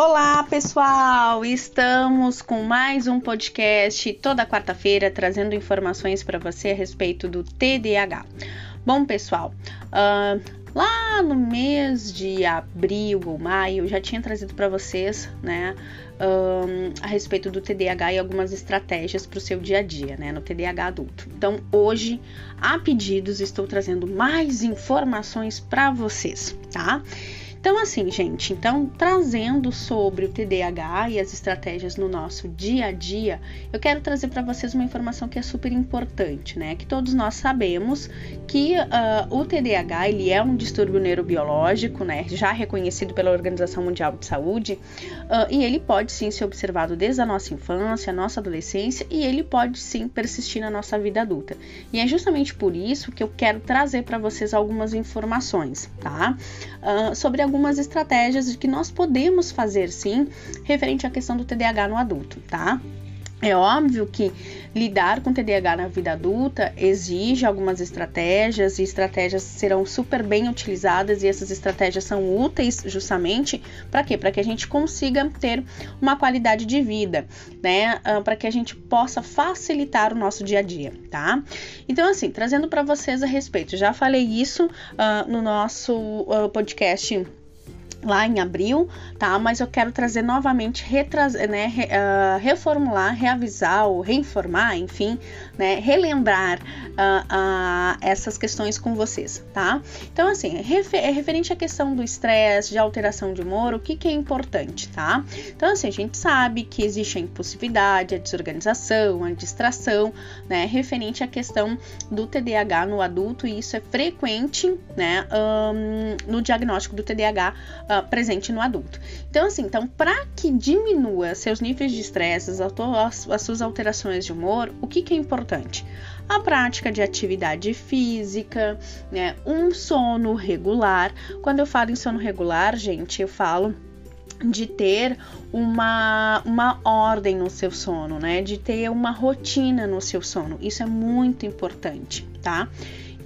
Olá, pessoal! Estamos com mais um podcast toda quarta-feira trazendo informações para você a respeito do TDAH. Bom, pessoal, uh, lá no mês de abril ou maio eu já tinha trazido para vocês, né, um, a respeito do TDAH e algumas estratégias para o seu dia a dia, né, no TDAH adulto. Então, hoje, a pedidos, estou trazendo mais informações para vocês, tá? Então, assim, gente, então trazendo sobre o TDAH e as estratégias no nosso dia a dia, eu quero trazer para vocês uma informação que é super importante, né? Que todos nós sabemos que uh, o TDAH ele é um distúrbio neurobiológico, né? Já reconhecido pela Organização Mundial de Saúde, uh, e ele pode sim ser observado desde a nossa infância, a nossa adolescência, e ele pode sim persistir na nossa vida adulta. E é justamente por isso que eu quero trazer para vocês algumas informações, tá? Uh, sobre algumas estratégias de que nós podemos fazer sim referente à questão do TDAH no adulto, tá? É óbvio que lidar com TDAH na vida adulta exige algumas estratégias e estratégias serão super bem utilizadas e essas estratégias são úteis justamente para quê? Para que a gente consiga ter uma qualidade de vida, né? Uh, para que a gente possa facilitar o nosso dia a dia, tá? Então, assim, trazendo para vocês a respeito, já falei isso uh, no nosso uh, podcast lá em abril, tá? Mas eu quero trazer novamente, retrazer, né, re, uh, reformular, reavisar ou reinformar, enfim, né, relembrar uh, uh, essas questões com vocês, tá? Então, assim, refer, é referente à questão do estresse, de alteração de humor, o que, que é importante, tá? Então, assim, a gente sabe que existe a impulsividade, a desorganização, a distração, né, referente à questão do TDAH no adulto, e isso é frequente, né, um, no diagnóstico do TDAH uh, presente no adulto. Então, assim, então, para que diminua seus níveis de estresse, as, as, suas alterações de humor, o que, que é importante? A prática de atividade física, né? Um sono regular. Quando eu falo em sono regular, gente, eu falo de ter uma, uma ordem no seu sono, né? De ter uma rotina no seu sono. Isso é muito importante, tá?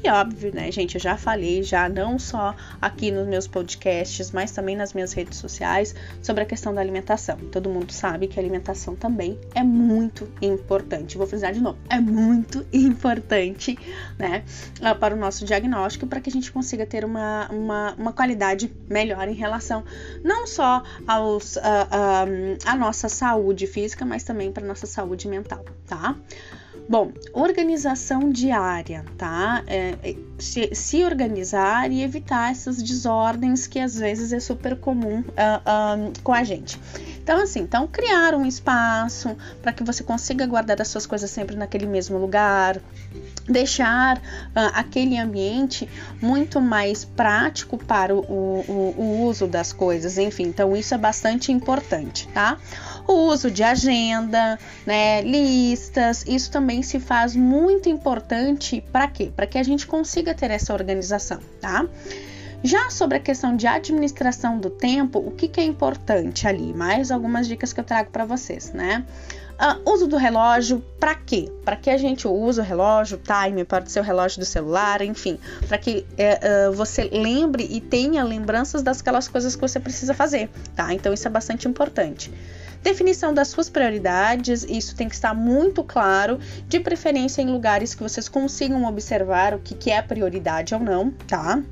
E óbvio, né, gente, eu já falei, já não só aqui nos meus podcasts, mas também nas minhas redes sociais, sobre a questão da alimentação. Todo mundo sabe que a alimentação também é muito importante. Vou frisar de novo, é muito importante, né, ah, para o nosso diagnóstico, para que a gente consiga ter uma, uma, uma qualidade melhor em relação não só aos, a, a, a nossa saúde física, mas também para nossa saúde mental, tá? Bom, organização diária, tá? É, é, se, se, organizar e evitar essas desordens que às vezes é super comum uh, uh, com a gente. Então, assim, então criar um espaço para que você consiga guardar as suas coisas sempre naquele mesmo lugar, deixar uh, aquele ambiente muito mais prático para o, o, o uso das coisas, enfim, então isso é bastante importante, tá? O uso de agenda, né, listas, isso também se faz muito importante para quê? Para que a gente consiga ter essa organização, tá? Já sobre a questão de administração do tempo, o que, que é importante ali? Mais algumas dicas que eu trago para vocês, né? Uh, uso do relógio, para quê? Para que a gente use o relógio, time, pode ser o relógio do celular, enfim, para que uh, você lembre e tenha lembranças daquelas coisas que você precisa fazer, tá? Então isso é bastante importante. Definição das suas prioridades, isso tem que estar muito claro, de preferência em lugares que vocês consigam observar o que, que é prioridade ou não, tá?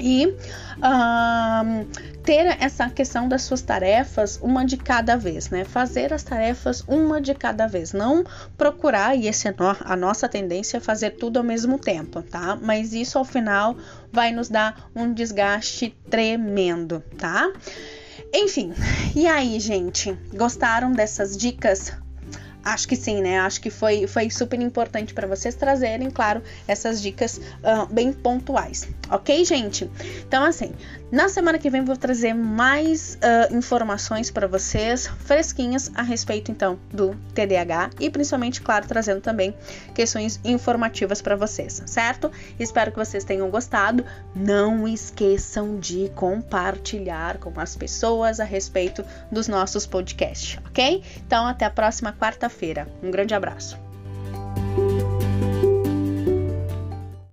e um, ter essa questão das suas tarefas uma de cada vez, né? Fazer as tarefas uma de cada vez, não procurar, e essa é a nossa tendência é fazer tudo ao mesmo tempo, tá? Mas isso ao final vai nos dar um desgaste tremendo, tá? Enfim, e aí, gente? Gostaram dessas dicas? Acho que sim, né? Acho que foi, foi super importante para vocês trazerem, claro, essas dicas uh, bem pontuais. Ok, gente? Então, assim, na semana que vem vou trazer mais uh, informações para vocês, fresquinhas, a respeito, então, do TDAH e principalmente, claro, trazendo também questões informativas para vocês, certo? Espero que vocês tenham gostado. Não esqueçam de compartilhar com as pessoas a respeito dos nossos podcasts, ok? Então, até a próxima quarta-feira feira Um grande abraço.